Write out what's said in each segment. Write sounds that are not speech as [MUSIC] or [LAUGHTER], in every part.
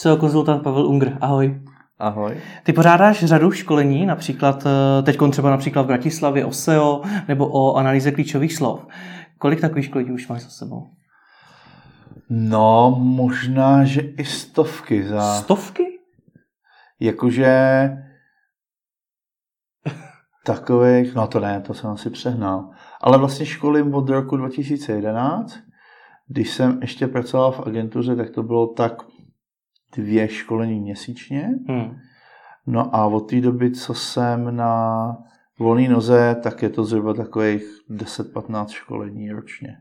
SEO konzultant Pavel Ungr. Ahoj. Ahoj. Ty pořádáš řadu školení, například eh, teď třeba například v Bratislavě o SEO nebo o analýze klíčových slov. Kolik takových školení už máš za sebou? No, možná, že i stovky. Za... Stovky? Jakože [LAUGHS] takových, no to ne, to jsem asi přehnal. Ale vlastně školím od roku 2011. Když jsem ještě pracoval v agentuře, tak to bylo tak dvě školení měsíčně. Hmm. No a od té doby, co jsem na volné noze, tak je to zhruba takových 10-15 školení ročně.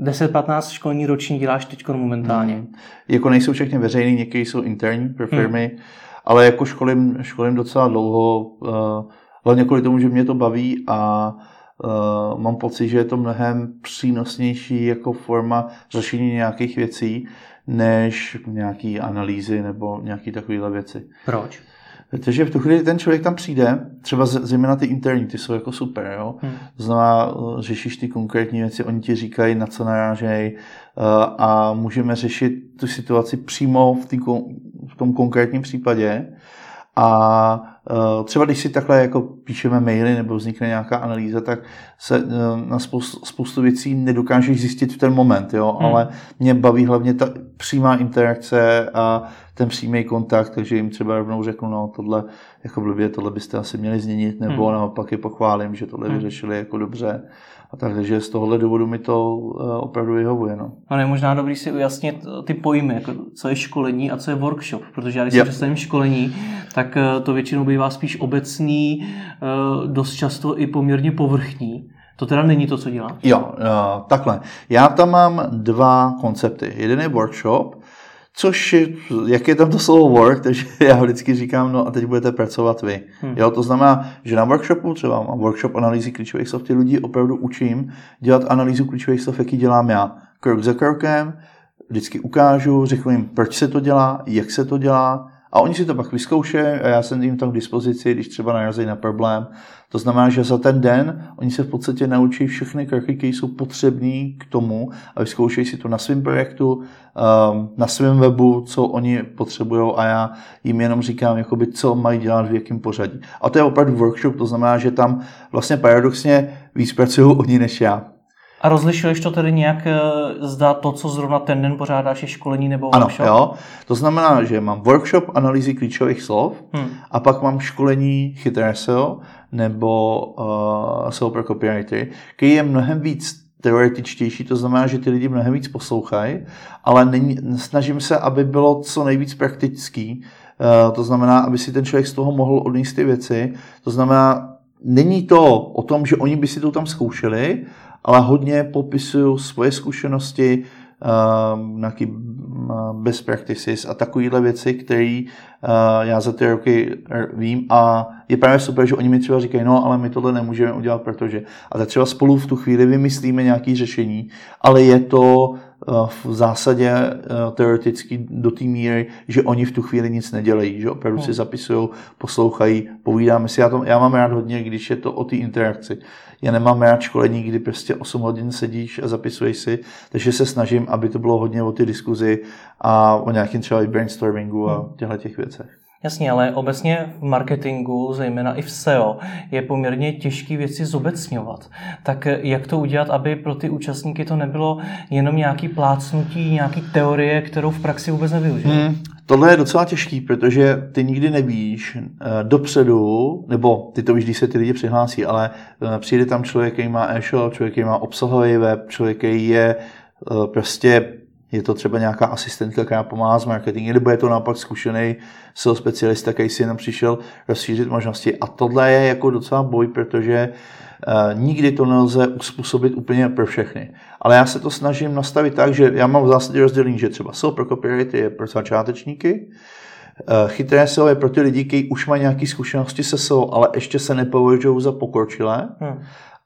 10-15 školní roční děláš teď momentálně? Hmm. Jako nejsou všechny veřejný, některé jsou interní pro firmy, hmm. ale jako školím, školím docela dlouho, uh, hlavně kvůli tomu, že mě to baví a uh, mám pocit, že je to mnohem přínosnější jako forma řešení nějakých věcí, než nějaký analýzy nebo nějaké takovéhle věci. Proč? Protože v tu chvíli ten člověk tam přijde, třeba zejména ty interní, ty jsou jako super, jo. Hmm. To znamená, řešíš ty konkrétní věci, oni ti říkají, na co narážejí eh, a můžeme řešit tu situaci přímo v, tý, v tom konkrétním případě. A třeba když si takhle jako píšeme maily nebo vznikne nějaká analýza, tak se eh, na spoustu, spoustu věcí nedokážeš zjistit v ten moment, jo? Hmm. ale mě baví hlavně ta přímá interakce a ten přímý kontakt, takže jim třeba rovnou řeknu, no tohle jako blbě, tohle byste asi měli změnit, nebo hmm. naopak je pochválím, že tohle hmm. vyřešili jako dobře a tak, takže z tohohle důvodu mi to eh, opravdu vyhovuje. No. no je možná dobrý si ujasnit eh, ty pojmy, jako co je školení a co je workshop, protože já když yep. si představím školení, tak eh, to většinou bývá spíš obecný, dost často i poměrně povrchní. To teda není to, co dělá? Jo, takhle. Já tam mám dva koncepty. Jeden je workshop, Což, jak je tam to slovo work, takže [LAUGHS] já vždycky říkám, no a teď budete pracovat vy. Hmm. Jo, to znamená, že na workshopu, třeba mám workshop analýzy klíčových slov, ty lidi opravdu učím dělat analýzu klíčových slov, jaký dělám já. Krok za krokem, vždycky ukážu, řeknu jim, proč se to dělá, jak se to dělá, a oni si to pak vyzkoušejí a já jsem jim tam k dispozici, když třeba narazí na problém. To znamená, že za ten den oni se v podstatě naučí všechny kroky, které jsou potřebné k tomu a vyzkoušejí si to na svém projektu, um, na svém webu, co oni potřebují a já jim jenom říkám, jakoby, co mají dělat v jakém pořadí. A to je opravdu workshop, to znamená, že tam vlastně paradoxně víc pracují oni než já. A rozlišuješ to tedy nějak, eh, zda to, co zrovna ten den pořádáš, je školení nebo workshop? Ano, jo. To znamená, že mám workshop analýzy klíčových slov hmm. a pak mám školení chytré SEO nebo uh, SEO pro copywriter, který je mnohem víc teoretičtější, to znamená, že ty lidi mnohem víc poslouchají, ale není, snažím se, aby bylo co nejvíc praktický, uh, to znamená, aby si ten člověk z toho mohl odníst ty věci, to znamená, není to o tom, že oni by si to tam zkoušeli, ale hodně popisuju svoje zkušenosti, uh, nějaký best practices a takovéhle věci, které uh, já za ty roky vím a je právě super, že oni mi třeba říkají, no ale my tohle nemůžeme udělat, protože a tak třeba spolu v tu chvíli vymyslíme nějaké řešení, ale je to v zásadě teoreticky do té míry, že oni v tu chvíli nic nedělají, že opravdu si hmm. zapisují, poslouchají, povídáme si. Já, to, já mám rád hodně, když je to o té interakci. Já nemám rád školení, kdy prostě 8 hodin sedíš a zapisuješ si, takže se snažím, aby to bylo hodně o ty diskuzi a o nějakém třeba brainstormingu a hmm. těchto těch věcech. Jasně, ale obecně v marketingu, zejména i v SEO, je poměrně těžké věci zobecňovat. Tak jak to udělat, aby pro ty účastníky to nebylo jenom nějaký plácnutí, nějaký teorie, kterou v praxi vůbec nevyužijí? Hmm, tohle je docela těžký, protože ty nikdy nevíš eh, dopředu, nebo ty to víš, když se ty lidi přihlásí, ale eh, přijde tam člověk, který má e-shop, člověk, který má obsahový web, člověk, který je eh, prostě je to třeba nějaká asistentka, která pomáhá s marketingem, nebo je to naopak zkušený SEO specialista, který si jenom přišel rozšířit možnosti. A tohle je jako docela boj, protože uh, nikdy to nelze uspůsobit úplně pro všechny. Ale já se to snažím nastavit tak, že já mám v zásadě rozdělení, že třeba SEO pro copyright je pro začátečníky, uh, chytré SEO je pro ty lidi, kteří už mají nějaké zkušenosti se SEO, ale ještě se nepovažují za pokročilé. Hmm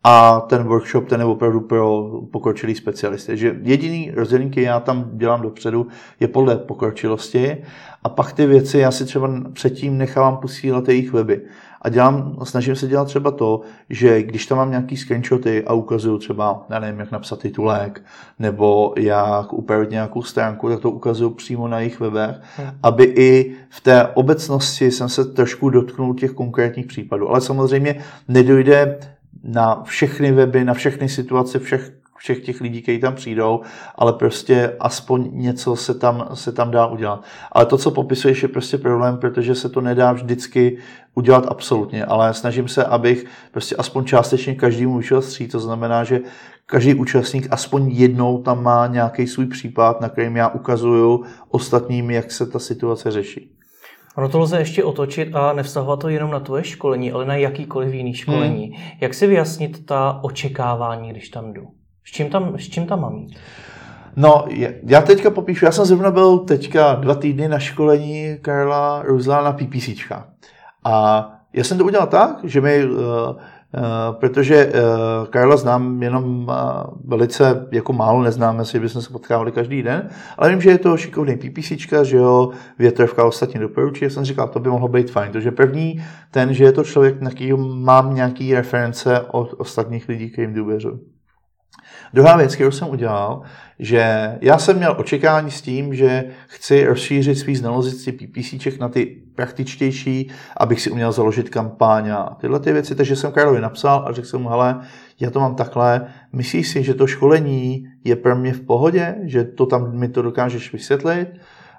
a ten workshop, ten je opravdu pro pokročilý specialisty. Že jediný rozdělení, který já tam dělám dopředu, je podle pokročilosti a pak ty věci já si třeba předtím nechávám posílat jejich weby. A dělám, snažím se dělat třeba to, že když tam mám nějaký screenshoty a ukazuju třeba, já nevím, jak napsat titulek, nebo jak upravit nějakou stránku, tak to ukazuju přímo na jejich webech, hmm. aby i v té obecnosti jsem se trošku dotknul těch konkrétních případů. Ale samozřejmě nedojde na všechny weby, na všechny situace, všech, všech těch lidí, kteří tam přijdou, ale prostě aspoň něco se tam, se tam dá udělat. Ale to, co popisuješ, je prostě problém, protože se to nedá vždycky udělat absolutně, ale snažím se, abych prostě aspoň částečně každému vyšel stří, to znamená, že každý účastník aspoň jednou tam má nějaký svůj případ, na kterým já ukazuju ostatním, jak se ta situace řeší. Ono to lze ještě otočit a nevztahovat to jenom na tvoje školení, ale na jakýkoliv jiný školení. Hmm. Jak si vyjasnit ta očekávání, když tam jdu? S čím tam, s čím tam mám jít? No, já teďka popíšu, já jsem zrovna byl teďka dva týdny na školení Karla Ruzla na PPCčka. A já jsem to udělal tak, že mi uh, protože eh, Karla znám jenom eh, velice jako málo, neznáme si, bychom se potkávali každý den, ale vím, že je to šikovný PPCčka, že jo, větrovka ostatně doporučí, jak jsem říkal, to by mohlo být fajn. Takže první ten, že je to člověk, na kterého mám nějaký reference od ostatních lidí, kterým důvěřuji. Druhá věc, kterou jsem udělal, že já jsem měl očekávání s tím, že chci rozšířit svý znalosti PPCček na ty praktičtější, abych si uměl založit kampaň a tyhle ty věci. Takže jsem Karlovi napsal a řekl jsem mu, hele, já to mám takhle, myslíš si, že to školení je pro mě v pohodě, že to tam mi to dokážeš vysvětlit?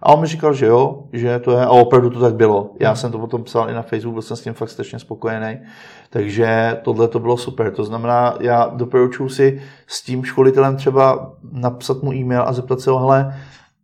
A on mi říkal, že jo, že to je, a opravdu to tak bylo. Já jsem to potom psal i na Facebook, byl jsem s tím fakt strašně spokojený. Takže tohle to bylo super. To znamená, já doporučuji si s tím školitelem třeba napsat mu e-mail a zeptat se ho, hele,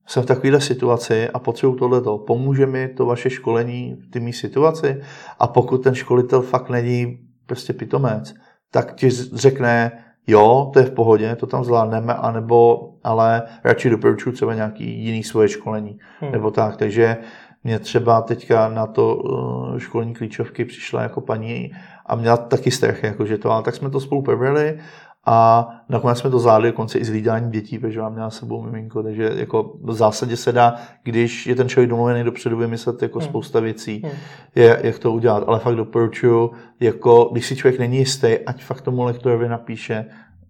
jsem v takovéhle situaci a potřebuji tohleto. Pomůže mi to vaše školení v té mý situaci? A pokud ten školitel fakt není prostě pitomec, tak ti řekne, jo, to je v pohodě, to tam zvládneme, anebo, ale radši doporučuji třeba nějaký jiný svoje školení, hmm. nebo tak, takže mě třeba teďka na to uh, školní klíčovky přišla jako paní a měla taky strach, jakože to, ale tak jsme to spolu probrali a nakonec jsme to zvládli konce i s hlídáním dětí, protože mám měla sebou miminko, takže jako v zásadě se dá, když je ten člověk domluvený dopředu, vymyslet jako hmm. spousta věcí, hmm. je, jak to udělat. Ale fakt doporučuju, jako když si člověk není jistý, ať fakt tomu lektorovi napíše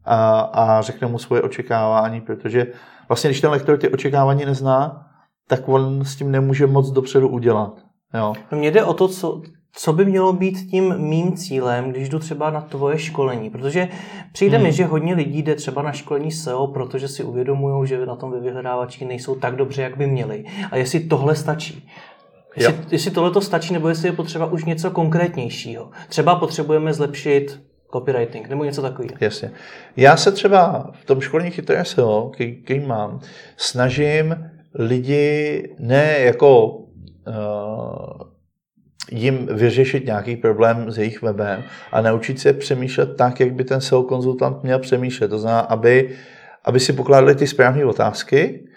a, a řekne mu svoje očekávání, protože vlastně když ten lektor ty očekávání nezná, tak on s tím nemůže moc dopředu udělat. Jo. Mně jde o to, co, co by mělo být tím mým cílem, když jdu třeba na tvoje školení. Protože přijde hmm. mi, že hodně lidí jde třeba na školení SEO, protože si uvědomují, že na tom ve vyhledávači nejsou tak dobře, jak by měli. A jestli tohle stačí. Jestli, jestli tohle to stačí, nebo jestli je potřeba už něco konkrétnějšího. Třeba potřebujeme zlepšit copywriting nebo něco takového. Jasně. Já se třeba v tom školení chytré SEO, který mám, snažím lidi ne jako uh, jim vyřešit nějaký problém s jejich webem a naučit se přemýšlet tak, jak by ten SEO konzultant měl přemýšlet. To znamená, aby, aby si pokládali ty správné otázky,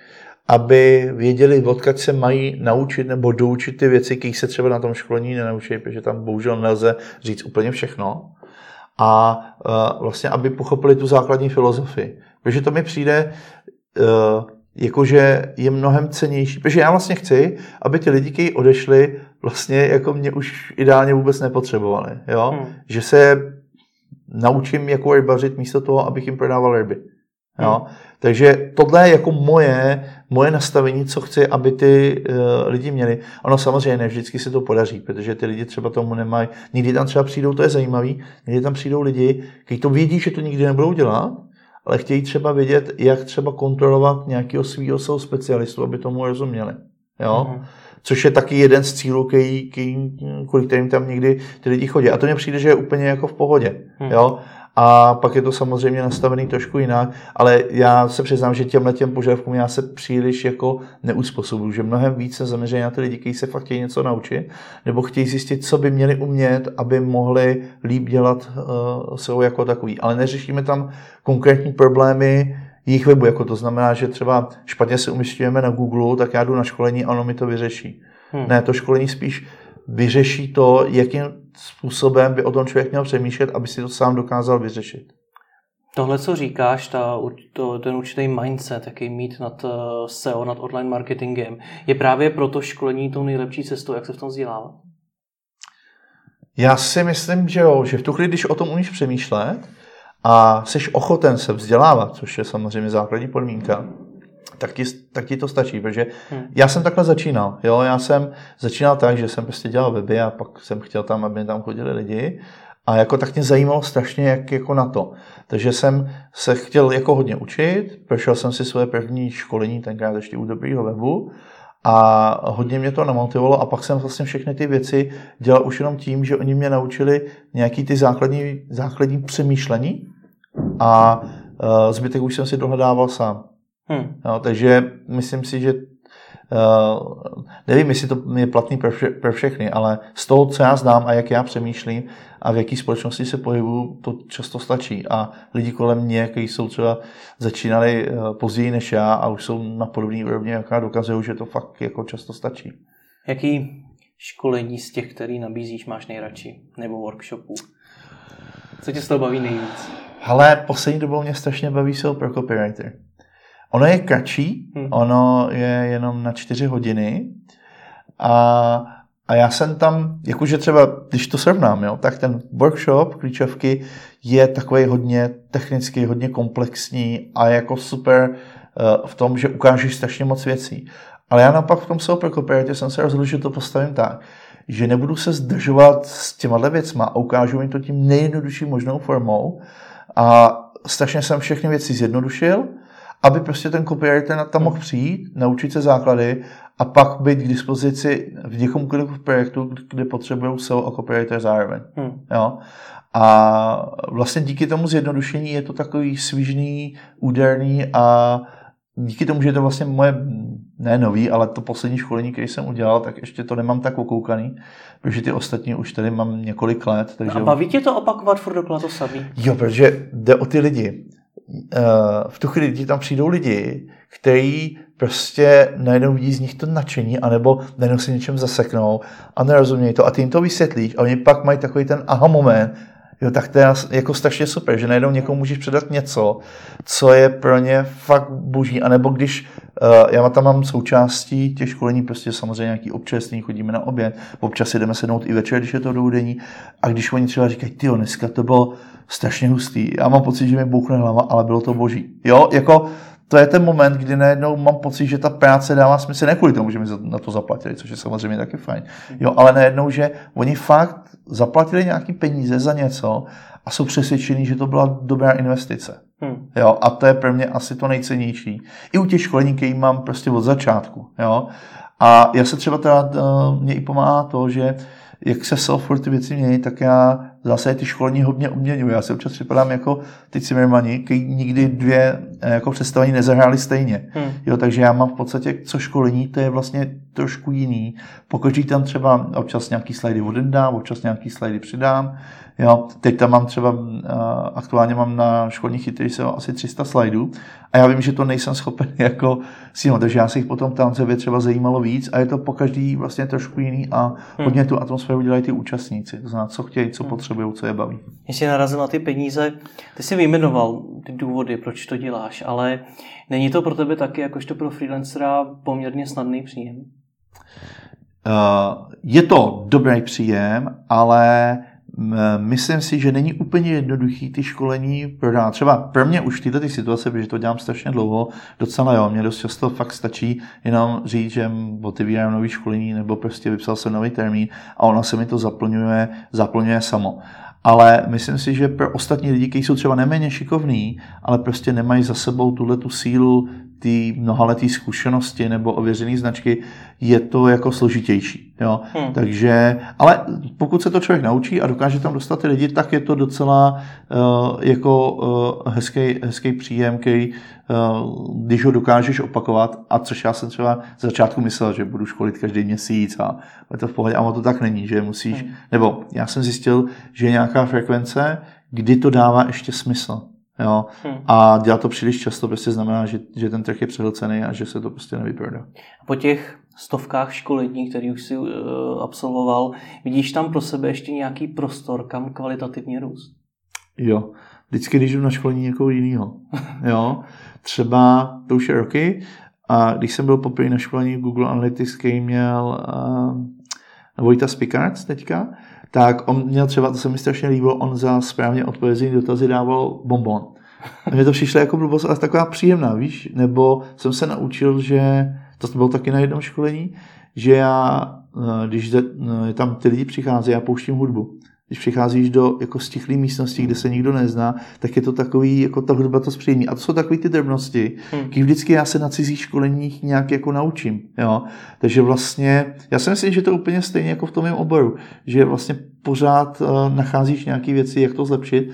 aby věděli, odkud se mají naučit nebo doučit ty věci, které se třeba na tom školení nenaučí, protože tam bohužel nelze říct úplně všechno. A uh, vlastně, aby pochopili tu základní filozofii. Protože to mi přijde, uh, jakože je mnohem cenější. Protože já vlastně chci, aby ty lidi, kteří odešli, vlastně jako mě už ideálně vůbec nepotřebovali. Jo? Hmm. Že se naučím, jako rybařit místo toho, abych jim prodával ryby. Jo? Hmm. Takže tohle je jako moje, moje nastavení, co chci, aby ty uh, lidi měli. Ono samozřejmě ne vždycky se to podaří, protože ty lidi třeba tomu nemají. Někdy tam třeba přijdou, to je zajímavý, někdy tam přijdou lidi, kteří to vědí, že to nikdy nebudou dělat, ale chtějí třeba vědět, jak třeba kontrolovat nějakého svého specialistu, aby tomu rozuměli. Jo? Mm-hmm. Což je taky jeden z cílů, který, který, kvůli kterým tam někdy ty lidi chodí. A to mně přijde, že je úplně jako v pohodě. Mm. Jo? A pak je to samozřejmě nastavený trošku jinak, ale já se přiznám, že těmhle těm požadavkům já se příliš jako neuspůsobuju, že mnohem více zaměřený na ty lidi, kteří se fakt chtějí něco naučit, nebo chtějí zjistit, co by měli umět, aby mohli líp dělat uh, SEO jako takový. Ale neřešíme tam konkrétní problémy jejich webu, jako to znamená, že třeba špatně se umístujeme na Google, tak já jdu na školení a ono mi to vyřeší. Hmm. Ne, to školení spíš vyřeší to, jakým způsobem by o tom člověk měl přemýšlet, aby si to sám dokázal vyřešit. Tohle, co říkáš, ta, to, ten určitý mindset, jaký mít nad eh, SEO, nad online marketingem, je právě pro to školení tou nejlepší cestou, jak se v tom vzdělávat? Já si myslím, že jo, že v tu chvíli, když o tom umíš přemýšlet a jsi ochoten se vzdělávat, což je samozřejmě základní podmínka, tak ti, tak ti to stačí, protože hmm. já jsem takhle začínal. Jo? Já jsem začínal tak, že jsem prostě dělal weby a pak jsem chtěl tam, aby tam chodili lidi a jako tak mě zajímalo strašně, jak jako na to. Takže jsem se chtěl jako hodně učit, prošel jsem si svoje první školení, tenkrát ještě u dobrýho webu, a hodně mě to namotivovalo a pak jsem vlastně všechny ty věci dělal už jenom tím, že oni mě naučili nějaký ty základní, základní přemýšlení a uh, zbytek už jsem si dohledával sám. Hmm. No, takže myslím si, že Uh, nevím, jestli to je platný pro, vše, pro všechny, ale z toho, co já znám a jak já přemýšlím a v jaké společnosti se pohybuju, to často stačí. A lidi kolem mě, kteří jsou třeba začínali uh, později než já a už jsou na podobné úrovni, jak já dokazují, že to fakt jako často stačí. Jaký školení z těch, který nabízíš, máš nejradši? Nebo workshopů? Co tě z toho baví nejvíc? Ale poslední dobou mě strašně baví SEO pro copywriter. Ono je kratší, hmm. ono je jenom na čtyři hodiny a, a já jsem tam, jakože třeba, když to srovnám, jo, tak ten workshop klíčovky je takový hodně technický, hodně komplexní a jako super uh, v tom, že ukážeš strašně moc věcí. Ale já naopak v tom SEO pro copywriter jsem se rozhodl, že to postavím tak, že nebudu se zdržovat s těma věcma a ukážu jim to tím nejjednodušší možnou formou a strašně jsem všechny věci zjednodušil aby prostě ten copywriter tam mohl přijít, naučit se základy a pak být k dispozici v někomukoliv projektu, kde potřebují SEO a copywriter zároveň. Hmm. Jo? A vlastně díky tomu zjednodušení je to takový svížný, úderný a díky tomu, že je to vlastně moje, ne nový, ale to poslední školení, které jsem udělal, tak ještě to nemám tak okoukaný, protože ty ostatní už tady mám několik let. Takže... A baví tě to opakovat furt dokola to samý? Jo, protože jde o ty lidi. Eh, v tu chvíli ti tam přijdou lidi, kteří prostě najednou vidí z nich to nadšení, anebo najednou si něčem zaseknou a nerozumějí to a ty jim to vysvětlíš a oni pak mají takový ten aha moment, Jo, tak to je jako strašně super, že najednou někomu můžeš předat něco, co je pro ně fakt boží. A nebo když uh, já tam mám součástí těch školení, prostě samozřejmě nějaký občasný, chodíme na oběd, občas jdeme sednout i večer, když je to doudení. A když oni třeba říkají, ty dneska to bylo strašně hustý, já mám pocit, že mi bouchne hlava, ale bylo to boží. Jo, jako to je ten moment, kdy najednou mám pocit, že ta práce dává smysl ne kvůli tomu, že mi na to zaplatili, což je samozřejmě taky fajn. Jo, ale najednou, že oni fakt zaplatili nějaký peníze za něco a jsou přesvědčení, že to byla dobrá investice. Hmm. Jo, a to je pro mě asi to nejcennější. I u těch školení, které mám prostě od začátku. Jo. A já se třeba teda, eh, mě i pomáhá to, že jak se software ty věci mění, tak já zase ty školení hodně obměňuji. Já si občas připadám jako ty Zimmermani, kteří nikdy dvě eh, jako představení nezahráli stejně. Hmm. Jo, takže já mám v podstatě, co školení, to je vlastně trošku jiný. Pokud tam třeba občas nějaký slajdy odendám, občas nějaký slajdy přidám, Jo, teď tam mám třeba, aktuálně mám na školní chytry se asi 300 slajdů a já vím, že to nejsem schopen [LAUGHS] jako símat, takže já si jich potom tam by třeba zajímalo víc a je to po každý vlastně trošku jiný a hmm. hodně tu atmosféru dělají ty účastníci, to znamená, co chtějí, co hmm. Potřebují, co je baví. Ještě narazil na ty peníze, ty jsi vyjmenoval ty důvody, proč to děláš, ale není to pro tebe taky, jakožto pro freelancera, poměrně snadný příjem? Uh, je to dobrý příjem, ale myslím si, že není úplně jednoduchý ty školení prodat. Třeba pro mě už v této situace, protože to dělám strašně dlouho, docela jo, mě dost často fakt stačí jenom říct, že otevírám nový školení nebo prostě vypsal jsem nový termín a ono se mi to zaplňuje, zaplňuje samo. Ale myslím si, že pro ostatní lidi, kteří jsou třeba neméně šikovní, ale prostě nemají za sebou tuhle tu sílu ty mnohaletý zkušenosti nebo ověřené značky, je to jako složitější. Jo? Hmm. Takže, ale pokud se to člověk naučí a dokáže tam dostat ty lidi, tak je to docela uh, jako uh, hezký, hezký příjem, který, uh, když ho dokážeš opakovat, a což já jsem třeba z začátku myslel, že budu školit každý měsíc a je to v pohodě, ale to tak není, že musíš, hmm. nebo já jsem zjistil, že je nějaká frekvence, kdy to dává ještě smysl. Jo? Hmm. A dělat to příliš často prostě znamená, že, že ten trh je přehlcený a že se to prostě nevyprodá. Po těch stovkách školení, který už si uh, absolvoval, vidíš tam pro sebe ještě nějaký prostor, kam kvalitativně růst? Jo, vždycky, když jdu na školení někoho jiného. [LAUGHS] Jo, třeba, to už je roky, a když jsem byl poprvé na školení Google Analytics, který měl uh, Vojta Spikarc teďka, tak on měl třeba, to se mi strašně líbilo, on za správně odpovězený dotazy dával bonbon. A mně to přišlo jako blbost, ale taková příjemná, víš? Nebo jsem se naučil, že, to bylo taky na jednom školení, že já, eh, když eh, tam ty lidi přichází, já pouštím hudbu když přicházíš do jako stichlé místnosti, kde se nikdo nezná, tak je to takový, jako ta hudba to zpříjemní. A to jsou takové ty drobnosti, hmm. když vždycky já se na cizích školeních nějak jako naučím. Jo? Takže vlastně, já si myslím, že to je úplně stejně jako v tom mém oboru, že vlastně pořád uh, nacházíš nějaké věci, jak to zlepšit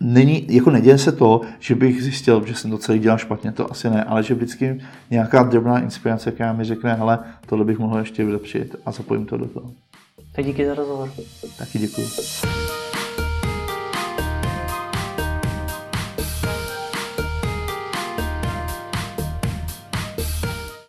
není, jako neděje se to, že bych zjistil, že jsem to celý dělal špatně, to asi ne, ale že vždycky nějaká drobná inspirace, která mi řekne, hele, tohle bych mohl ještě vylepšit a zapojím to do toho. Tak díky za rozhovor. Taky děkuji.